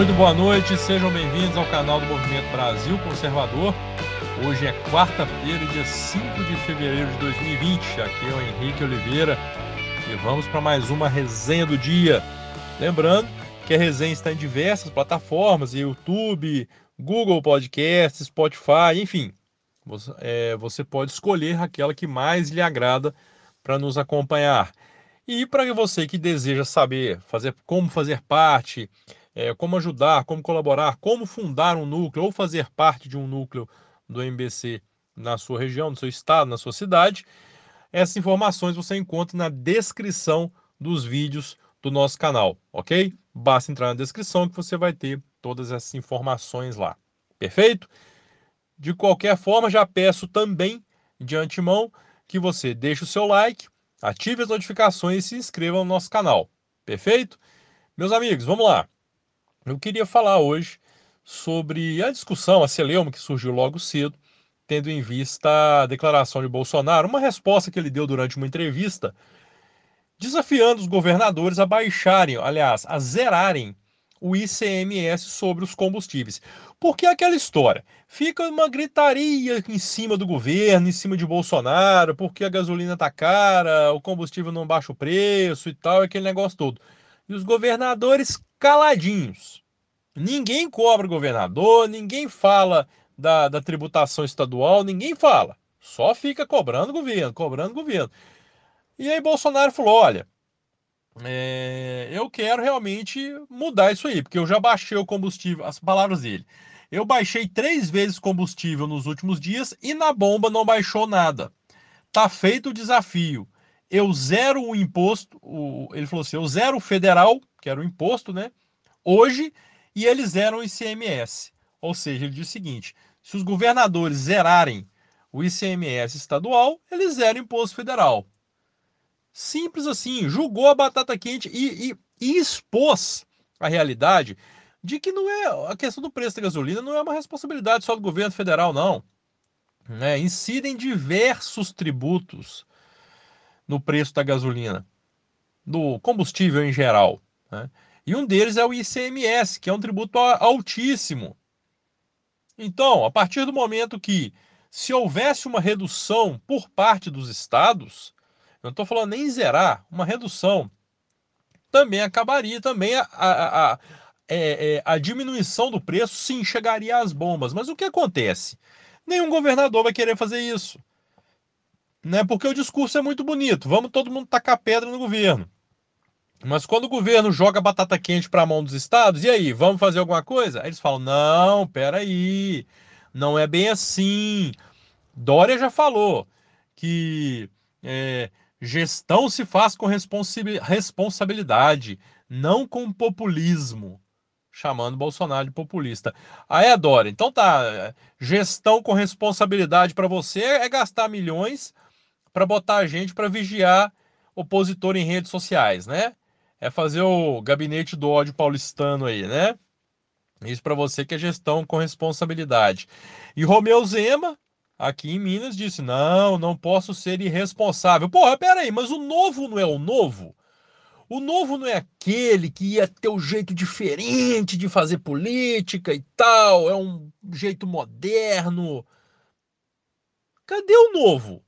Muito boa noite, sejam bem-vindos ao canal do Movimento Brasil Conservador. Hoje é quarta-feira, dia 5 de fevereiro de 2020. Aqui é o Henrique Oliveira e vamos para mais uma resenha do dia. Lembrando que a resenha está em diversas plataformas: YouTube, Google Podcasts, Spotify, enfim. Você, é, você pode escolher aquela que mais lhe agrada para nos acompanhar. E para você que deseja saber fazer como fazer parte, é, como ajudar, como colaborar, como fundar um núcleo ou fazer parte de um núcleo do MBC na sua região, no seu estado, na sua cidade, essas informações você encontra na descrição dos vídeos do nosso canal, ok? Basta entrar na descrição que você vai ter todas essas informações lá. Perfeito? De qualquer forma, já peço também de antemão que você deixe o seu like, ative as notificações e se inscreva no nosso canal. Perfeito? Meus amigos, vamos lá. Eu queria falar hoje sobre a discussão, a celeuma que surgiu logo cedo, tendo em vista a declaração de Bolsonaro, uma resposta que ele deu durante uma entrevista, desafiando os governadores a baixarem, aliás, a zerarem o ICMS sobre os combustíveis. Porque é aquela história, fica uma gritaria em cima do governo, em cima de Bolsonaro, porque a gasolina tá cara, o combustível não baixa o preço e tal, aquele negócio todo. E os governadores caladinhos. Ninguém cobra governador, ninguém fala da, da tributação estadual, ninguém fala. Só fica cobrando governo, cobrando governo. E aí Bolsonaro falou: olha, é, eu quero realmente mudar isso aí, porque eu já baixei o combustível, as palavras dele. Eu baixei três vezes combustível nos últimos dias e na bomba não baixou nada. Tá feito o desafio. Eu zero o imposto, o, ele falou assim, eu zero o federal, que era o imposto, né? Hoje e eles zeram o ICMS. Ou seja, ele diz o seguinte: se os governadores zerarem o ICMS estadual, eles zeram o imposto federal. Simples assim, julgou a batata quente e, e, e expôs a realidade de que não é a questão do preço da gasolina não é uma responsabilidade só do governo federal, não. Né? Incidem diversos tributos no preço da gasolina, do combustível em geral. Né? E um deles é o ICMS, que é um tributo altíssimo. Então, a partir do momento que se houvesse uma redução por parte dos estados, eu não estou falando nem zerar, uma redução, também acabaria, também a, a, a, é, é, a diminuição do preço sim chegaria às bombas. Mas o que acontece? Nenhum governador vai querer fazer isso. Né? Porque o discurso é muito bonito. Vamos todo mundo tacar pedra no governo. Mas quando o governo joga batata quente para a mão dos estados, e aí, vamos fazer alguma coisa? Aí eles falam: não, peraí, não é bem assim. Dória já falou que é, gestão se faz com responsabilidade, não com populismo, chamando Bolsonaro de populista. Aí é Dória, então tá, gestão com responsabilidade para você é gastar milhões para botar a gente para vigiar opositor em redes sociais, né? é fazer o gabinete do ódio paulistano aí, né? Isso para você que é gestão com responsabilidade. E Romeu Zema, aqui em Minas, disse: não, não posso ser irresponsável. Porra, peraí, mas o novo não é o novo? O novo não é aquele que ia ter um jeito diferente de fazer política e tal, é um jeito moderno. Cadê o novo?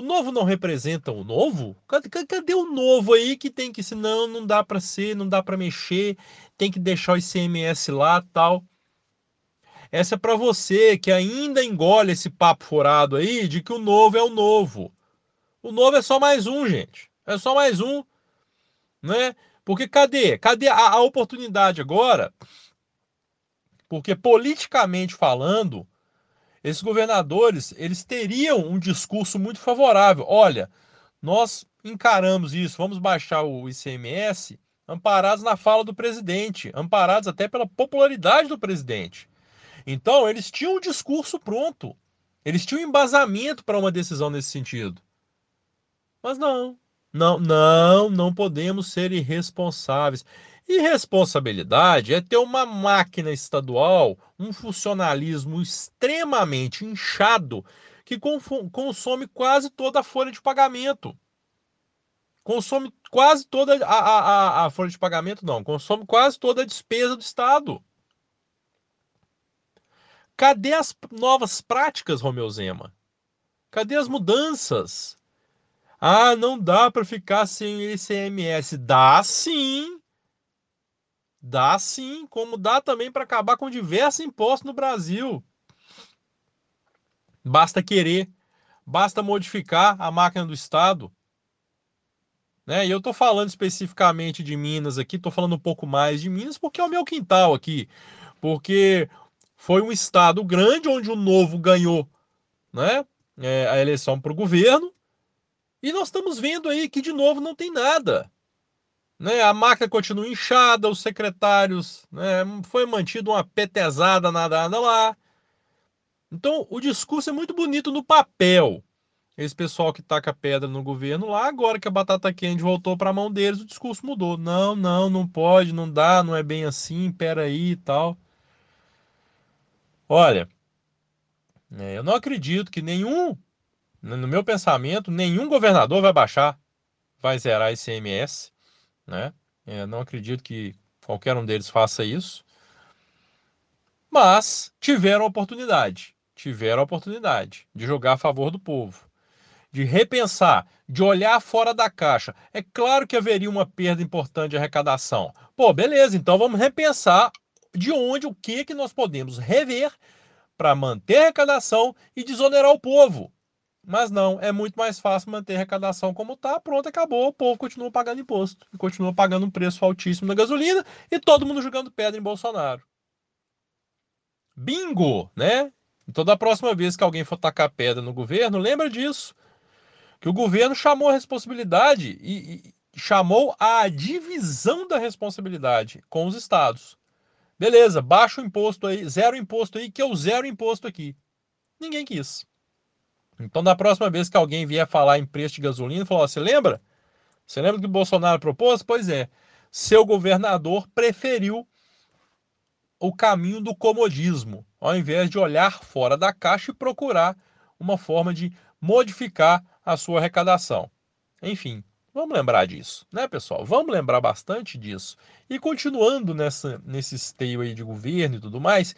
O novo não representa o novo? Cadê, cadê o novo aí que tem que, senão não dá para ser, não dá para mexer, tem que deixar o ICMS lá tal. Essa é para você que ainda engole esse papo furado aí de que o novo é o novo. O novo é só mais um, gente. É só mais um, né? Porque cadê? Cadê a, a oportunidade agora? Porque politicamente falando, esses governadores eles teriam um discurso muito favorável. Olha, nós encaramos isso, vamos baixar o ICMS amparados na fala do presidente, amparados até pela popularidade do presidente. Então, eles tinham um discurso pronto. Eles tinham um embasamento para uma decisão nesse sentido. Mas não, não, não, não podemos ser irresponsáveis. Irresponsabilidade é ter uma máquina estadual, um funcionalismo extremamente inchado que consome quase toda a folha de pagamento. consome quase toda a, a, a folha de pagamento, não, consome quase toda a despesa do Estado. Cadê as novas práticas, Romeu Zema? Cadê as mudanças? Ah, não dá para ficar sem ICMS. Dá sim. Dá sim, como dá também para acabar com diversos impostos no Brasil. Basta querer, basta modificar a máquina do Estado. Né? E eu estou falando especificamente de Minas aqui, estou falando um pouco mais de Minas porque é o meu quintal aqui. Porque foi um estado grande onde o Novo ganhou né? É, a eleição para o governo. E nós estamos vendo aí que, de novo, não tem nada. Né? A máquina continua inchada, os secretários, né? foi mantido uma petezada nada lá. Então, o discurso é muito bonito no papel. Esse pessoal que taca pedra no governo lá, agora que a batata quente voltou para a mão deles, o discurso mudou. Não, não, não pode, não dá, não é bem assim, peraí e tal. Olha, é, eu não acredito que nenhum, no meu pensamento, nenhum governador vai baixar, vai zerar ICMS né? Eu não acredito que qualquer um deles faça isso. Mas tiveram a oportunidade, tiveram a oportunidade de jogar a favor do povo, de repensar, de olhar fora da caixa. É claro que haveria uma perda importante de arrecadação. Pô, beleza, então vamos repensar de onde, o que que nós podemos rever para manter a arrecadação e desonerar o povo. Mas não, é muito mais fácil manter a arrecadação como está, pronto, acabou, o povo continua pagando imposto, continua pagando um preço altíssimo na gasolina e todo mundo jogando pedra em Bolsonaro. Bingo, né? Então, da próxima vez que alguém for tacar pedra no governo, lembra disso. Que o governo chamou a responsabilidade e, e chamou a divisão da responsabilidade com os estados. Beleza, baixa o imposto aí, zero imposto aí, que eu zero imposto aqui. Ninguém quis. Então, da próxima vez que alguém vier falar em preço de gasolina, falar: você lembra? Você lembra do que o Bolsonaro propôs? Pois é. Seu governador preferiu o caminho do comodismo, ao invés de olhar fora da caixa e procurar uma forma de modificar a sua arrecadação. Enfim, vamos lembrar disso, né, pessoal? Vamos lembrar bastante disso. E continuando nessa, nesse esteio aí de governo e tudo mais,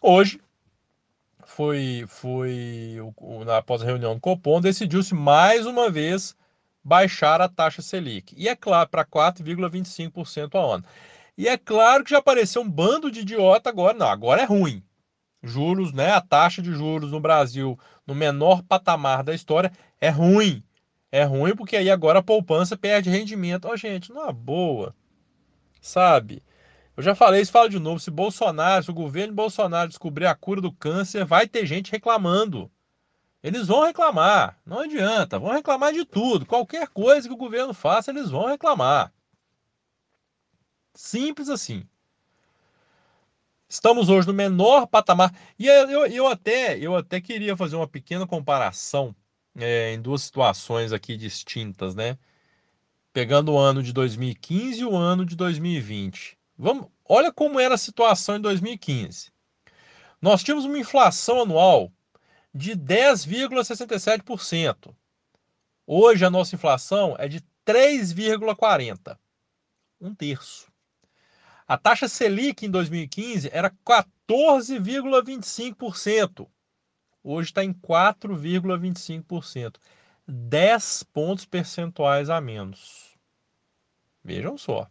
hoje foi, foi na após a reunião do Copom, decidiu-se mais uma vez baixar a taxa Selic. E é claro, para 4,25% ao ano. E é claro que já apareceu um bando de idiota agora. Não, agora é ruim. Juros, né? A taxa de juros no Brasil, no menor patamar da história, é ruim. É ruim porque aí agora a poupança perde rendimento. Ó, oh, gente, numa boa. Sabe? Eu já falei isso, falo de novo. Se Bolsonaro, se o governo Bolsonaro descobrir a cura do câncer, vai ter gente reclamando. Eles vão reclamar, não adianta, vão reclamar de tudo. Qualquer coisa que o governo faça, eles vão reclamar. Simples assim. Estamos hoje no menor patamar. E eu, eu, até, eu até queria fazer uma pequena comparação é, em duas situações aqui distintas, né? Pegando o ano de 2015 e o ano de 2020. Vamos, olha como era a situação em 2015. Nós tínhamos uma inflação anual de 10,67%. Hoje a nossa inflação é de 3,40%, um terço. A taxa Selic em 2015 era 14,25%. Hoje está em 4,25%. 10 pontos percentuais a menos. Vejam só.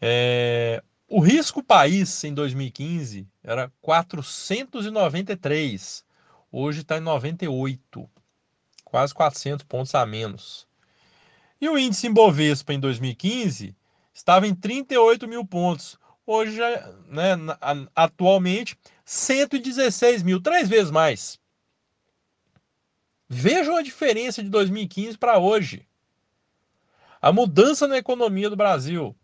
É, o risco país em 2015 era 493, hoje está em 98, quase 400 pontos a menos. E o índice Ibovespa em 2015 estava em 38 mil pontos, hoje né, atualmente 116 mil, três vezes mais. Vejam a diferença de 2015 para hoje. A mudança na economia do Brasil.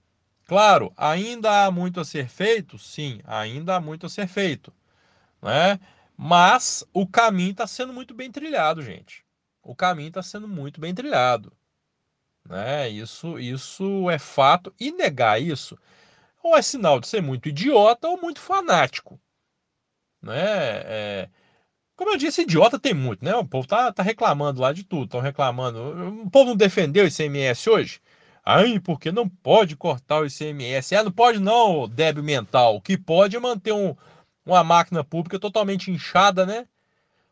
Claro, ainda há muito a ser feito? Sim, ainda há muito a ser feito. Né? Mas o caminho está sendo muito bem trilhado, gente. O caminho está sendo muito bem trilhado. Né? Isso, isso é fato. E negar isso ou é sinal de ser muito idiota ou muito fanático. Né? É, Como eu disse, idiota tem muito, né? O povo tá, tá reclamando lá de tudo, estão reclamando. O povo não defendeu o ICMS hoje? Ai, porque não pode cortar o ICMS. É, não pode não, débil mental. O que pode é manter um, uma máquina pública totalmente inchada, né?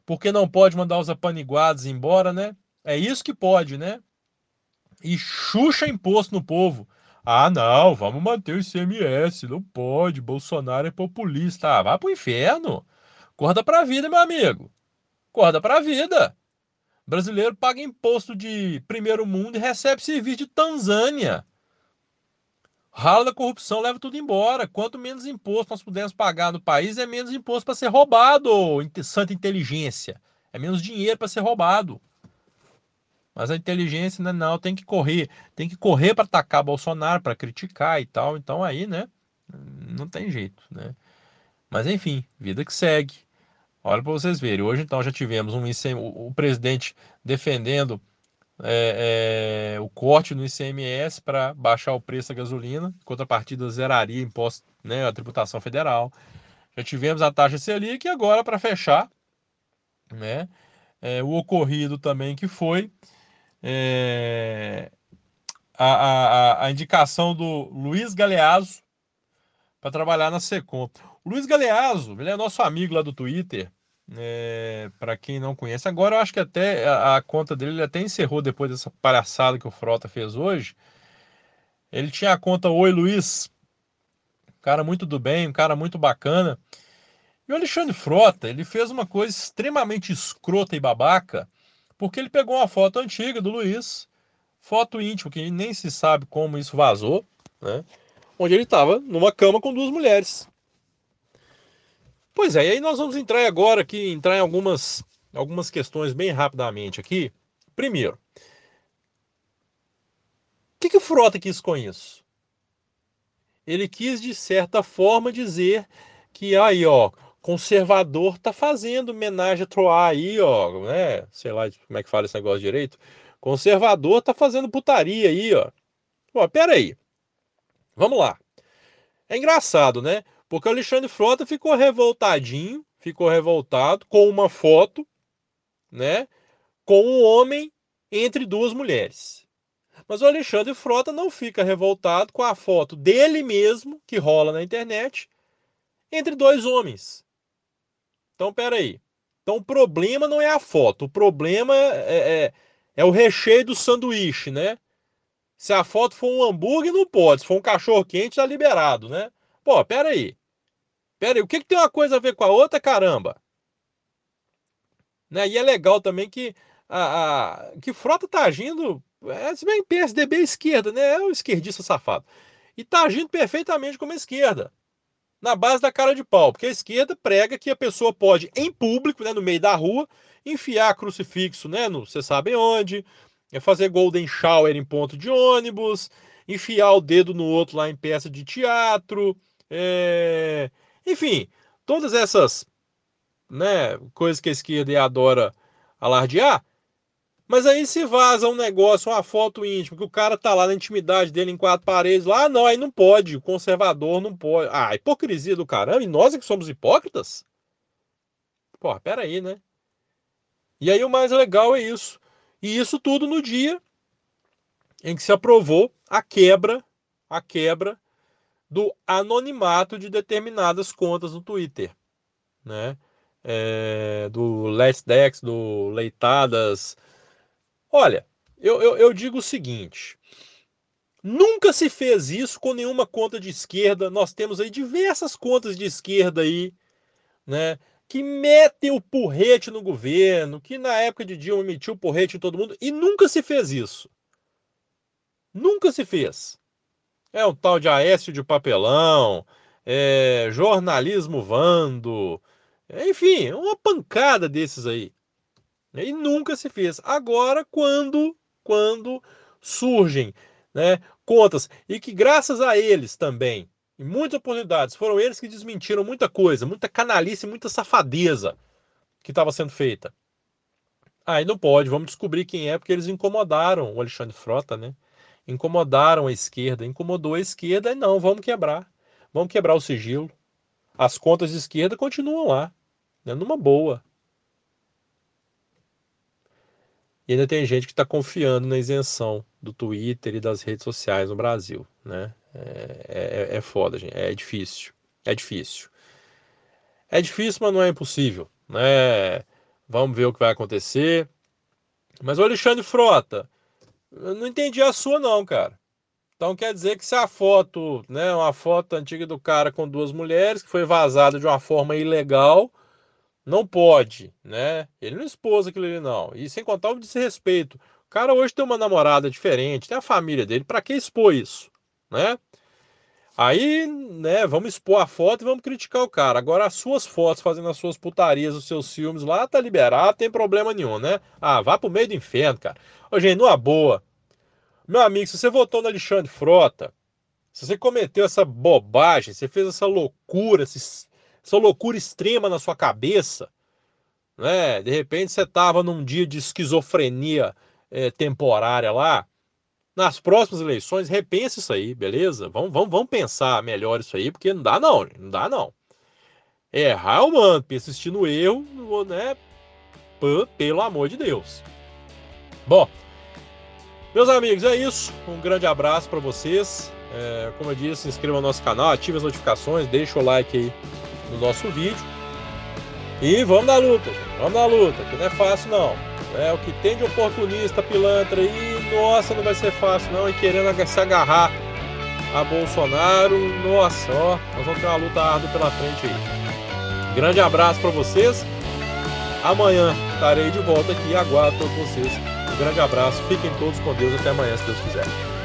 Porque não pode mandar os apaniguados embora, né? É isso que pode, né? E xuxa imposto no povo. Ah, não, vamos manter o ICMS, não pode, Bolsonaro é populista. Ah, vai pro inferno. Acorda pra vida, meu amigo. Acorda pra vida. Brasileiro paga imposto de primeiro mundo e recebe serviço de Tanzânia. Rala da corrupção leva tudo embora. Quanto menos imposto nós pudermos pagar no país, é menos imposto para ser roubado, santa inteligência. É menos dinheiro para ser roubado. Mas a inteligência, né, não, tem que correr. Tem que correr para atacar Bolsonaro, para criticar e tal. Então aí, né, não tem jeito, né? Mas enfim, vida que segue. Olha para vocês verem. Hoje, então, já tivemos um ICM, o, o presidente defendendo é, é, o corte no ICMS para baixar o preço da gasolina, em contrapartida zeraria imposto, né, a tributação federal. Já tivemos a taxa Selic e agora, para fechar, né, é, o ocorrido também que foi é, a, a, a indicação do Luiz Galeazzo para trabalhar na Secom. Luiz Galeazzo, ele é nosso amigo lá do Twitter. É, para quem não conhece, agora eu acho que até a, a conta dele ele até encerrou depois dessa palhaçada que o Frota fez hoje. Ele tinha a conta Oi Luiz, um cara muito do bem, um cara muito bacana. E o Alexandre Frota, ele fez uma coisa extremamente escrota e babaca, porque ele pegou uma foto antiga do Luiz, foto íntima, que nem se sabe como isso vazou, né? Onde ele estava numa cama com duas mulheres. Pois é, e aí nós vamos entrar agora aqui, entrar em algumas, algumas questões bem rapidamente aqui. Primeiro, o que, que o Frota quis com isso? Ele quis, de certa forma, dizer que aí, ó, conservador tá fazendo homenagem a Troar aí, ó, né? Sei lá como é que fala esse negócio direito. Conservador tá fazendo putaria aí, ó. Pô, pera aí. Vamos lá. É engraçado, né? Porque o Alexandre Frota ficou revoltadinho, ficou revoltado com uma foto, né? Com um homem entre duas mulheres. Mas o Alexandre Frota não fica revoltado com a foto dele mesmo, que rola na internet, entre dois homens. Então, peraí. Então, o problema não é a foto, o problema é, é, é o recheio do sanduíche, né? Se a foto for um hambúrguer, não pode. Se for um cachorro quente, tá liberado, né? Pô, pera aí. Pera aí, o que, que tem uma coisa a ver com a outra, caramba? Né? E é legal também que a, a que Frota tá agindo, é, se bem PSDB é esquerda, né? É o esquerdista safado. E tá agindo perfeitamente como a esquerda. Na base da cara de pau, porque a esquerda prega que a pessoa pode, em público, né, no meio da rua, enfiar crucifixo, né, no você sabe onde, é fazer golden shower em ponto de ônibus, enfiar o dedo no outro lá em peça de teatro, é... enfim, todas essas né, coisas que a esquerda adora alardear. Mas aí se vaza um negócio, uma foto íntima, que o cara tá lá na intimidade dele em quatro paredes, lá, ah, não, aí não pode, o conservador não pode. Ah, hipocrisia do caramba, e nós é que somos hipócritas? Pô, peraí, né? E aí o mais legal é isso. E isso tudo no dia em que se aprovou a quebra, a quebra do anonimato de determinadas contas no Twitter, né? É, do Let's Dex, do Leitadas. Olha, eu, eu, eu digo o seguinte: nunca se fez isso com nenhuma conta de esquerda. Nós temos aí diversas contas de esquerda aí, né? Que metem o porrete no governo, que na época de Dilma emitiu o porrete em todo mundo, e nunca se fez isso. Nunca se fez. É o tal de Aécio de Papelão, é, jornalismo Vando, enfim, uma pancada desses aí. E nunca se fez. Agora, quando, quando surgem né, contas, e que graças a eles também, em muitas oportunidades, foram eles que desmentiram muita coisa, muita canalice, muita safadeza que estava sendo feita. Aí não pode, vamos descobrir quem é, porque eles incomodaram o Alexandre Frota, né? Incomodaram a esquerda, incomodou a esquerda e não, vamos quebrar. Vamos quebrar o sigilo. As contas de esquerda continuam lá, né, numa boa. E ainda tem gente que está confiando na isenção do Twitter e das redes sociais no Brasil, né? É, é, é foda, gente. É difícil. É difícil. É difícil, mas não é impossível, né? Vamos ver o que vai acontecer. Mas o Alexandre Frota, eu não entendi a sua não, cara. Então quer dizer que se a foto, né, uma foto antiga do cara com duas mulheres que foi vazada de uma forma ilegal, não pode, né? Ele não expôs aquilo ali não. E sem contar o desrespeito. O cara hoje tem uma namorada diferente, tem a família dele, para que expor isso, né? Aí, né, vamos expor a foto e vamos criticar o cara. Agora, as suas fotos fazendo as suas putarias, os seus filmes lá, tá liberado, tem problema nenhum, né? Ah, vá pro meio do inferno, cara. Ô, gente, numa boa. Meu amigo, se você votou no Alexandre Frota, se você cometeu essa bobagem, você fez essa loucura, essa loucura extrema na sua cabeça, né? De repente você tava num dia de esquizofrenia é, temporária lá, nas próximas eleições, repense isso aí, beleza? Vamos, vamos, vamos pensar melhor isso aí, porque não dá não, não dá não. Errar é humano, persistir no erro, né? Pelo amor de Deus. Bom, meus amigos, é isso. Um grande abraço para vocês. É, como eu disse, se inscreva no nosso canal, ative as notificações, deixa o like aí no nosso vídeo. E vamos na luta, gente. Vamos na luta, que não é fácil não. É o que tem de oportunista, pilantra aí, nossa, não vai ser fácil não. E querendo se agarrar a Bolsonaro, nossa, ó, nós vamos ter uma luta árdua pela frente aí. Grande abraço para vocês. Amanhã estarei de volta aqui. Aguardo todos vocês. Um grande abraço. Fiquem todos com Deus. Até amanhã, se Deus quiser.